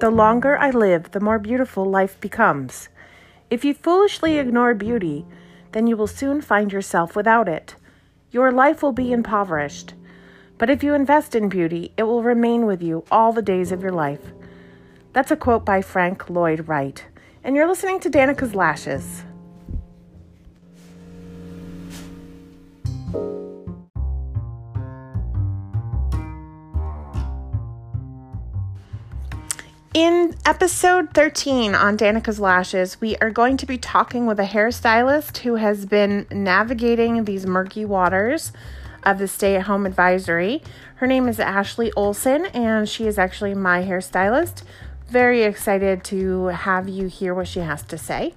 The longer I live, the more beautiful life becomes. If you foolishly ignore beauty, then you will soon find yourself without it. Your life will be impoverished. But if you invest in beauty, it will remain with you all the days of your life. That's a quote by Frank Lloyd Wright. And you're listening to Danica's Lashes. In episode 13 on Danica's Lashes, we are going to be talking with a hairstylist who has been navigating these murky waters of the stay at home advisory. Her name is Ashley Olson, and she is actually my hairstylist. Very excited to have you hear what she has to say.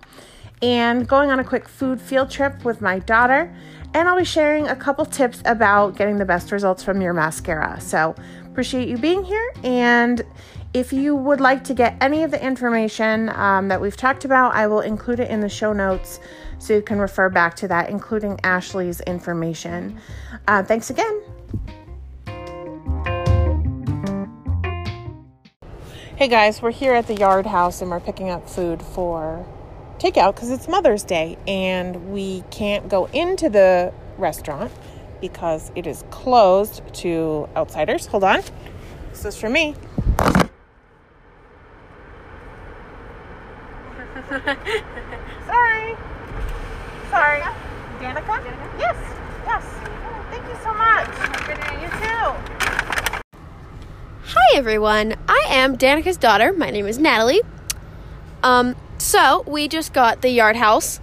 And going on a quick food field trip with my daughter, and I'll be sharing a couple tips about getting the best results from your mascara. So, appreciate you being here and if you would like to get any of the information um, that we've talked about, I will include it in the show notes so you can refer back to that, including Ashley's information. Uh, thanks again. Hey guys, we're here at the Yard House and we're picking up food for takeout because it's Mother's Day and we can't go into the restaurant because it is closed to outsiders. Hold on. This is for me. Sorry. Sorry. Danica? Danica? Yes. Yes. Thank you so much. You too. Hi everyone. I am Danica's daughter. My name is Natalie. Um, so we just got the yard house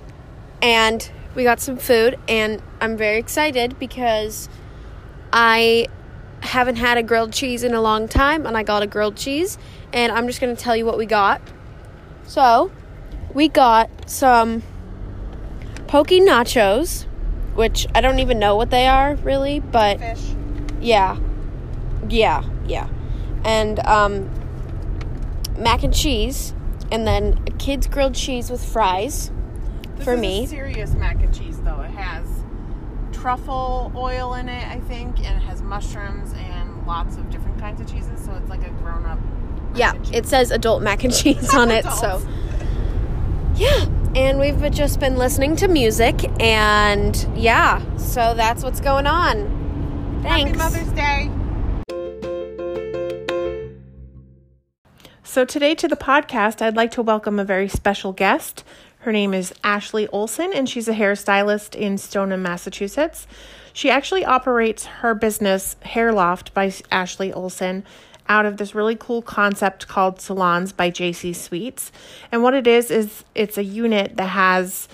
and we got some food and I'm very excited because I haven't had a grilled cheese in a long time and I got a grilled cheese and I'm just going to tell you what we got. So, we got some poke nachos, which I don't even know what they are really, but Fish. yeah, yeah, yeah, and um, mac and cheese, and then a kid's grilled cheese with fries This for me. A serious mac and cheese, though. It has truffle oil in it, I think, and it has mushrooms and lots of different kinds of cheeses. So it's like a grown-up. Yeah, it says adult mac and cheese on it, so. yeah. And we've just been listening to music, and yeah, so that's what's going on. Thanks. Happy Mother's Day. So, today to the podcast, I'd like to welcome a very special guest. Her name is Ashley Olson, and she's a hairstylist in Stoneham, Massachusetts. She actually operates her business, Hair Loft by Ashley Olson, out of this really cool concept called Salons by JC Suites. And what it is, is it's a unit that has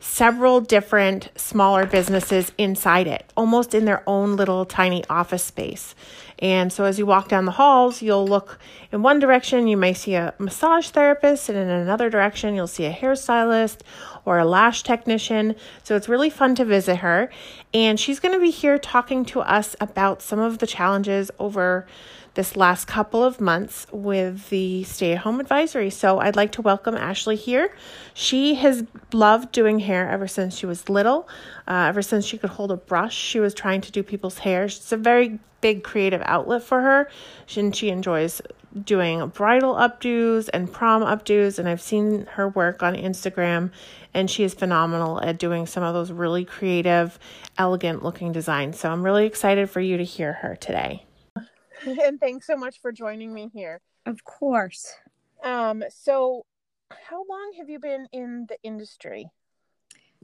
several different smaller businesses inside it, almost in their own little tiny office space. And so as you walk down the halls, you'll look in one direction, you may see a massage therapist, and in another direction, you'll see a hairstylist or a lash technician. So it's really fun to visit her. And she's going to be here talking to us about some of the challenges over this last couple of months with the stay at home advisory. So I'd like to welcome Ashley here. She has loved doing hair ever since she was little, uh, ever since she could hold a brush. She was trying to do people's hair. It's a very big creative outlet for her. And she enjoys doing bridal updos and prom updos. And I've seen her work on Instagram, and she is phenomenal at doing some of those really creative, elegant looking designs. So I'm really excited for you to hear her today. And thanks so much for joining me here. Of course. Um, so how long have you been in the industry?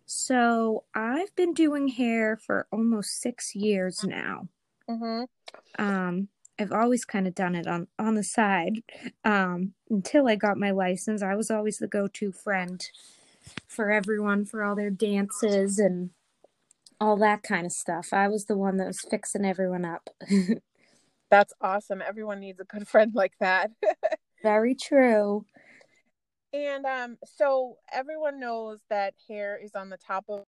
So I've been doing hair for almost six years now. Mm-hmm. Um, I've always kind of done it on on the side. Um, until I got my license, I was always the go-to friend for everyone for all their dances and all that kind of stuff. I was the one that was fixing everyone up. That's awesome. Everyone needs a good friend like that. Very true. and um, so everyone knows that hair is on the top of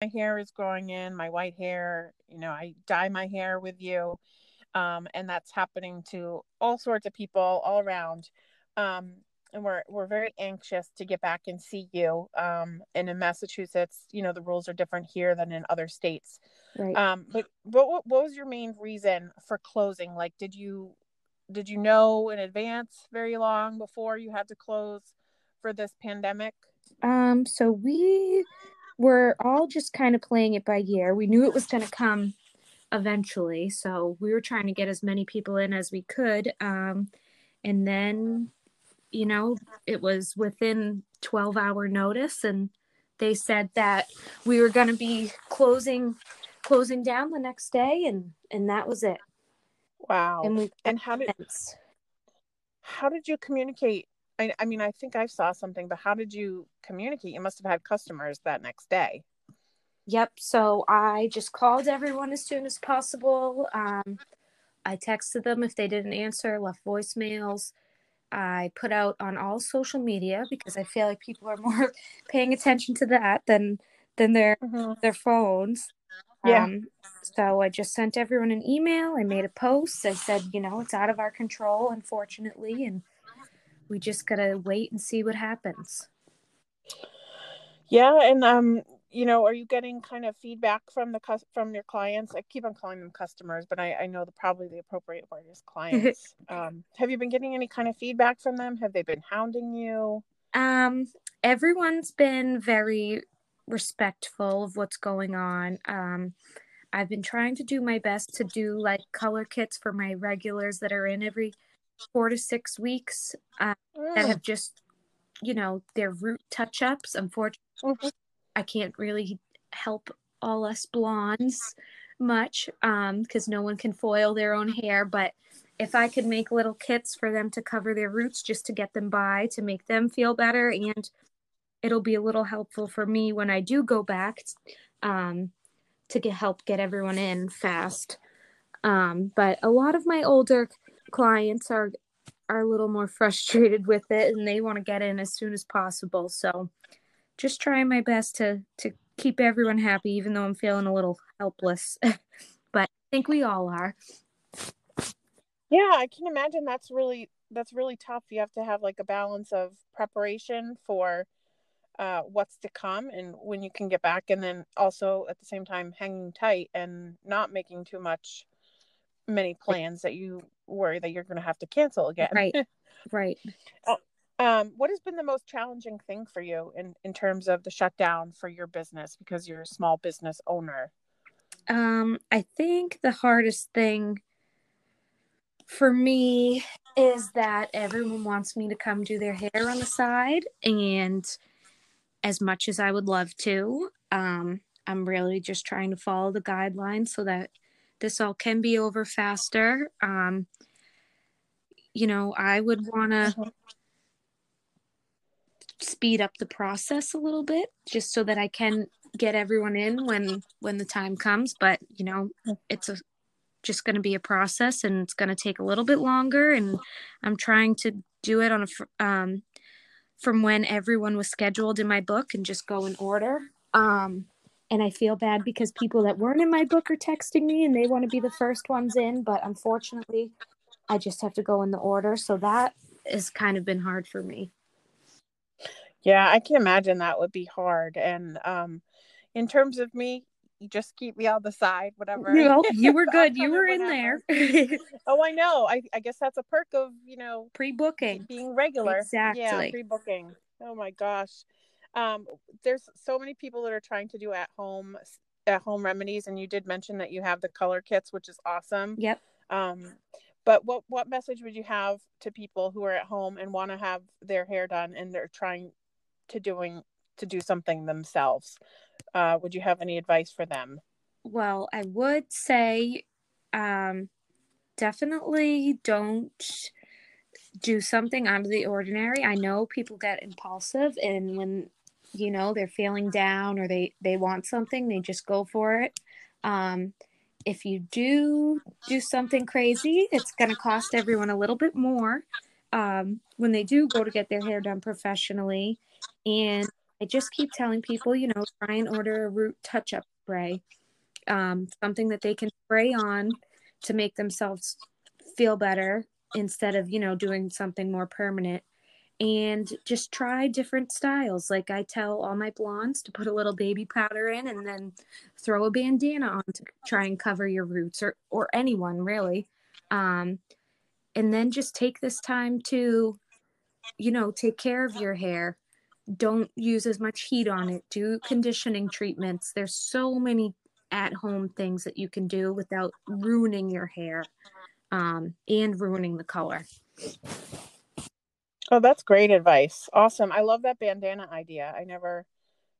my hair is growing in, my white hair, you know, I dye my hair with you. Um, and that's happening to all sorts of people all around. Um, and we're we're very anxious to get back and see you. Um, and in Massachusetts, you know, the rules are different here than in other states. Right. Um, but what, what was your main reason for closing? Like, did you did you know in advance very long before you had to close for this pandemic? Um, so we were all just kind of playing it by ear. We knew it was going to come eventually, so we were trying to get as many people in as we could. Um, and then, you know, it was within 12 hour notice, and they said that we were going to be closing closing down the next day, and and that was it. Wow. And we and how did how did you communicate I, I mean, I think I saw something, but how did you communicate? You must have had customers that next day. Yep. So I just called everyone as soon as possible. Um, I texted them if they didn't answer, left voicemails. I put out on all social media because I feel like people are more paying attention to that than than their mm-hmm. their phones. Yeah. Um, so I just sent everyone an email. I made a post. I said, you know, it's out of our control, unfortunately, and we just gotta wait and see what happens. Yeah, and um, you know, are you getting kind of feedback from the from your clients? I keep on calling them customers, but I, I know the probably the appropriate word is clients. um, have you been getting any kind of feedback from them? Have they been hounding you? Um, everyone's been very respectful of what's going on. Um, I've been trying to do my best to do like color kits for my regulars that are in every four to six weeks uh, mm. that have just, you know, their root touch ups. Unfortunately, mm-hmm. I can't really help all us blondes much because um, no one can foil their own hair. But if I could make little kits for them to cover their roots just to get them by, to make them feel better, and it'll be a little helpful for me when I do go back um, to get help get everyone in fast. Um, but a lot of my older clients are are a little more frustrated with it and they want to get in as soon as possible. So just trying my best to to keep everyone happy even though I'm feeling a little helpless. but I think we all are. Yeah, I can imagine that's really that's really tough. You have to have like a balance of preparation for uh, what's to come and when you can get back, and then also at the same time hanging tight and not making too much many plans that you worry that you're going to have to cancel again. Right. Right. Um, what has been the most challenging thing for you in, in terms of the shutdown for your business because you're a small business owner? Um, I think the hardest thing for me is that everyone wants me to come do their hair on the side and as much as I would love to, um, I'm really just trying to follow the guidelines so that this all can be over faster. Um, you know, I would want to mm-hmm. Speed up the process a little bit just so that I can get everyone in when when the time comes, but you know, it's a just going to be a process and it's going to take a little bit longer and I'm trying to do it on a um from when everyone was scheduled in my book and just go in order. Um and I feel bad because people that weren't in my book are texting me and they want to be the first ones in, but unfortunately, I just have to go in the order. So that has kind of been hard for me. Yeah, I can imagine that would be hard. And um, in terms of me, you just keep me on the side, whatever. Well, you were good. you were in there. oh, I know. I, I guess that's a perk of, you know, pre-booking, being regular. Exactly. Yeah, pre-booking. Oh my gosh um, there's so many people that are trying to do at home at home remedies and you did mention that you have the color kits which is awesome yep um, but what what message would you have to people who are at home and want to have their hair done and they're trying to doing to do something themselves. Uh, would you have any advice for them? Well i would say um, definitely don't do something out of the ordinary. I know people get impulsive and when you know they're feeling down or they they want something they just go for it. Um, if you do do something crazy it's going to cost everyone a little bit more um, when they do go to get their hair done professionally and i just keep telling people you know try and order a root touch up spray um, something that they can spray on to make themselves feel better instead of you know doing something more permanent and just try different styles. Like I tell all my blondes to put a little baby powder in and then throw a bandana on to try and cover your roots or or anyone really. Um, and then just take this time to you know take care of your hair don't use as much heat on it do conditioning treatments there's so many at home things that you can do without ruining your hair um, and ruining the color Oh, that's great advice. Awesome. I love that bandana idea. I never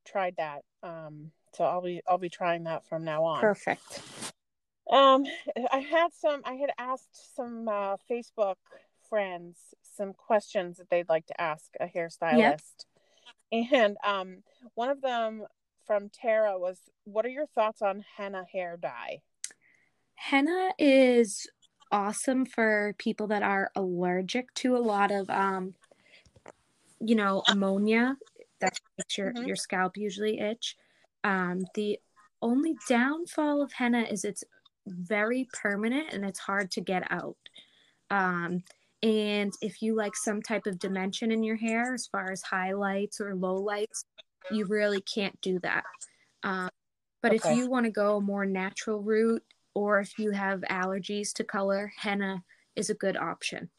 tried that. Um, so I'll be I'll be trying that from now on. perfect Um, I had some. I had asked some uh, Facebook friends some questions that they'd like to ask a hairstylist, and um, one of them from Tara was, "What are your thoughts on henna hair dye?" henna is awesome for people that are allergic to a lot of um you know ammonia that makes your, Mhm. your scalp usually itch um the only downfall of henna is it's very permanent and it's hard to get out um and if you like some type of dimension in your hair as far as highlights or lowlights you really can't do that um but if you want to go a more natural route or if you have allergies to color henna is a good option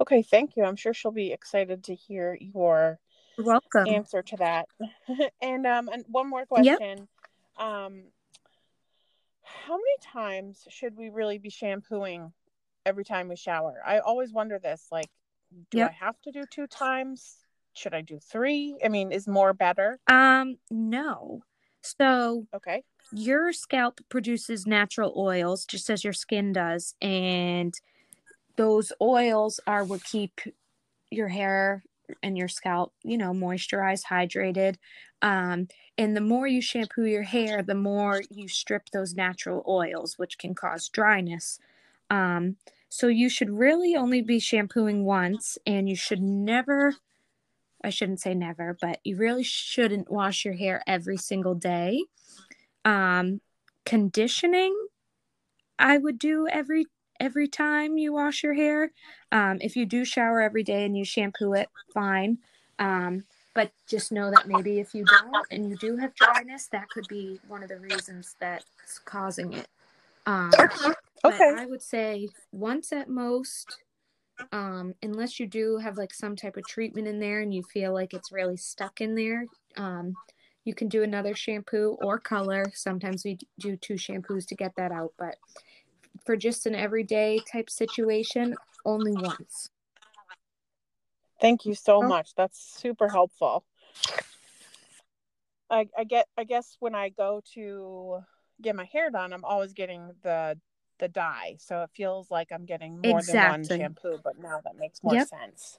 Okay, thank you. I'm sure she'll be excited to hear your welcome answer to that. and um, and one more Yep. question. Um, how many times should we really be shampooing every time we shower? I always wonder this. Like, do Yep. I have to do two times? Should I do three? I mean, is more better? um no so Okay. your scalp produces natural oils just as your skin does and those oils are what keep your hair and your scalp you know moisturized hydrated um, and the more you shampoo your hair the more you strip those natural oils which can cause dryness. Um, so you should really only be shampooing once and you should never i shouldn't say never but you really shouldn't wash your hair every single day. Um, conditioning i would do every every time you wash your hair. Um, if you do shower every day and you shampoo it fine. Um, but just know that maybe if you don't and you do have dryness that could be one of the reasons that's causing it. Um, but Okay. i would say once at most um, unless you do have like some type of treatment in there and you feel like it's really stuck in there um, you can do another shampoo or color. Sometimes we do two shampoos to get that out but for just an everyday type situation only once Thank you so Oh. much. That's super helpful. I, I get I guess when I go to get my hair done, I'm always getting the the dye. So it feels like I'm getting more than one shampoo, but now that makes more Yep. sense.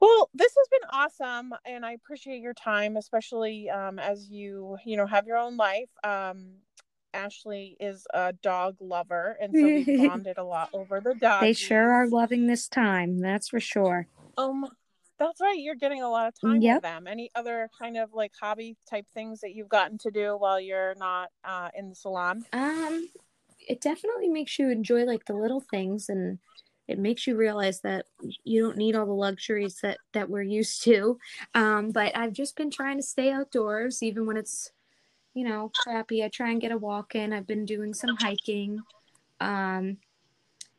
Well, this has been awesome and I appreciate your time, especially um, as you, you know, have your own life. Um, Ashley is a dog lover and so we bonded a lot over the dog. they sure are loving this time that's for sure Um, that's right. You're getting a lot of time Yep. with them. Any other kind of like hobby type things that you've gotten to do while you're not uh, in the salon? um it definitely makes you enjoy like the little things and it makes you realize that you don't need all the luxuries that that we're used to um but i've just been trying to stay outdoors even when it's you know crappy. I try and get a walk in. I've been doing some hiking um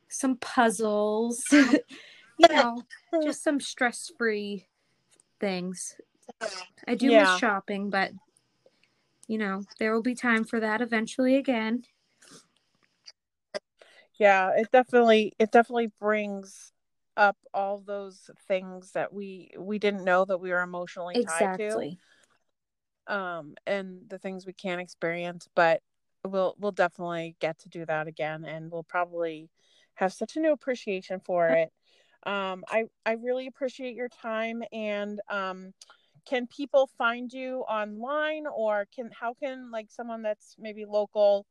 some puzzles you know just some stress free things. I do Yeah. miss shopping but you know there will be time for that eventually again. Yeah, it definitely it definitely brings up all those things that we we didn't know that we were emotionally tied to. Um and the things we can't experience but we'll we'll definitely get to do that again and we'll probably have such a new appreciation for it. Um i i really appreciate your time and um can people find you online or can how can like someone that's maybe local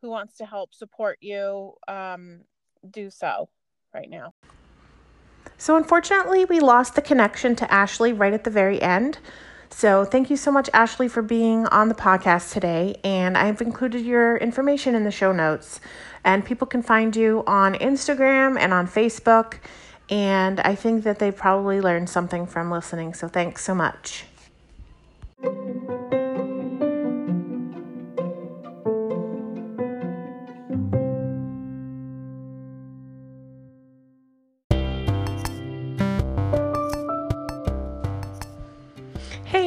who wants to help support you um do so right now? So unfortunately we lost the connection to ashley right at the very end so, thank you so much, Ashley, for being on the podcast today. And I've included your information in the show notes. And people can find you on Instagram and on Facebook. And I think that they probably learned something from listening. So, thanks so much.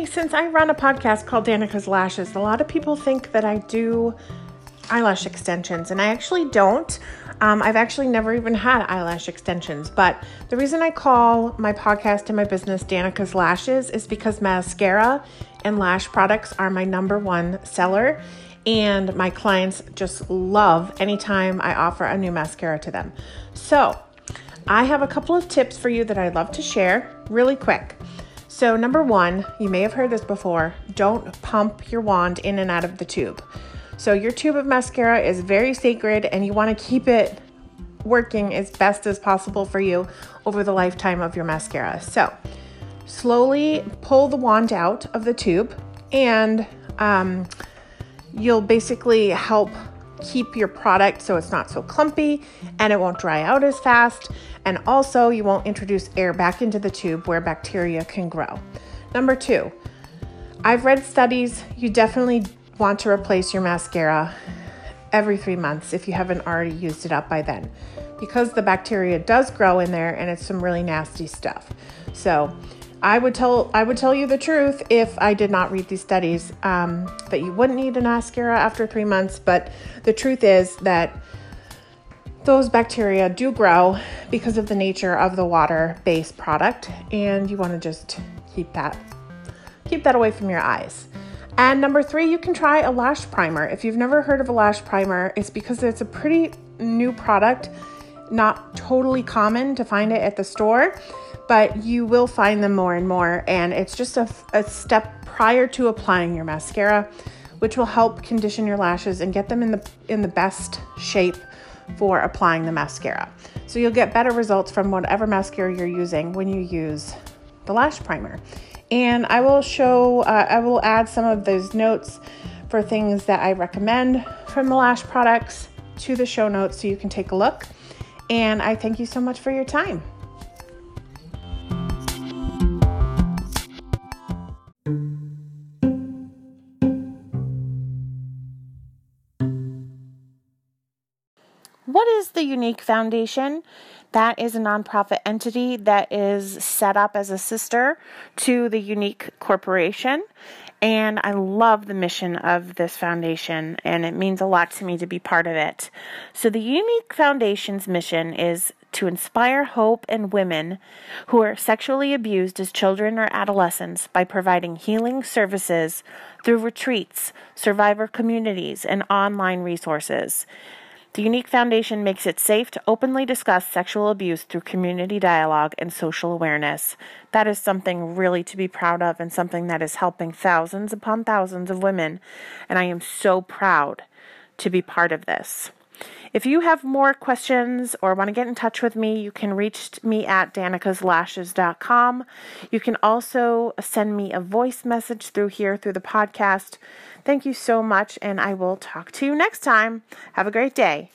Since I run a podcast called Danica's Lashes, a lot of people think that I do eyelash extensions, and I actually don't. Um, I've actually never even had eyelash extensions, but the reason I call my podcast and my business Danica's Lashes is because mascara and lash products are my number one seller, and my clients just love anytime I offer a new mascara to them. So, I have a couple of tips for you that I'd love to share really quick. So, number one, you may have heard this before don't pump your wand in and out of the tube. So, your tube of mascara is very sacred and you want to keep it working as best as possible for you over the lifetime of your mascara. So, slowly pull the wand out of the tube and um, you'll basically help keep your product so it's not so clumpy and it won't dry out as fast. And also, you won't introduce air back into the tube where bacteria can grow. Number two, I've read studies, you definitely want to replace your mascara every three months if you haven't already used it up by then because the bacteria does grow in there and it's some really nasty stuff. So, I would tell I would tell you the truth if I did not read these studies um, that you wouldn't need an mascara after three months. But the truth is that those bacteria do grow because of the nature of the water-based product, and you want to just keep that keep that away from your eyes. And number three, you can try a lash primer. If you've never heard of a lash primer, it's because it's a pretty new product, not totally common to find it at the store but you will find them more and more. And it's just a, a step prior to applying your mascara, which will help condition your lashes and get them in the in the best shape for applying the mascara. So you'll get better results from whatever mascara you're using when you use the lash primer. And I will show, uh, I will add some of those notes for things that I recommend from the lash products to the show notes so you can take a look. And I thank you so much for your time. What is the Younique Foundation? That is a nonprofit entity that is set up as a sister to the Younique Corporation. And I love the mission of this foundation, and it means a lot to me to be part of it. So, the Younique Foundation's mission is to inspire hope in women who are sexually abused as children or adolescents by providing healing services through retreats, survivor communities, and online resources. The Younique Foundation makes it safe to openly discuss sexual abuse through community dialogue and social awareness. That is something really to be proud of and something that is helping thousands upon thousands of women, and I am so proud to be part of this. If you have more questions or want to get in touch with me, you can reach me at danicaslashes.com. You can also send me a voice message through here through the podcast. Thank you so much, and I will talk to you next time. Have a great day.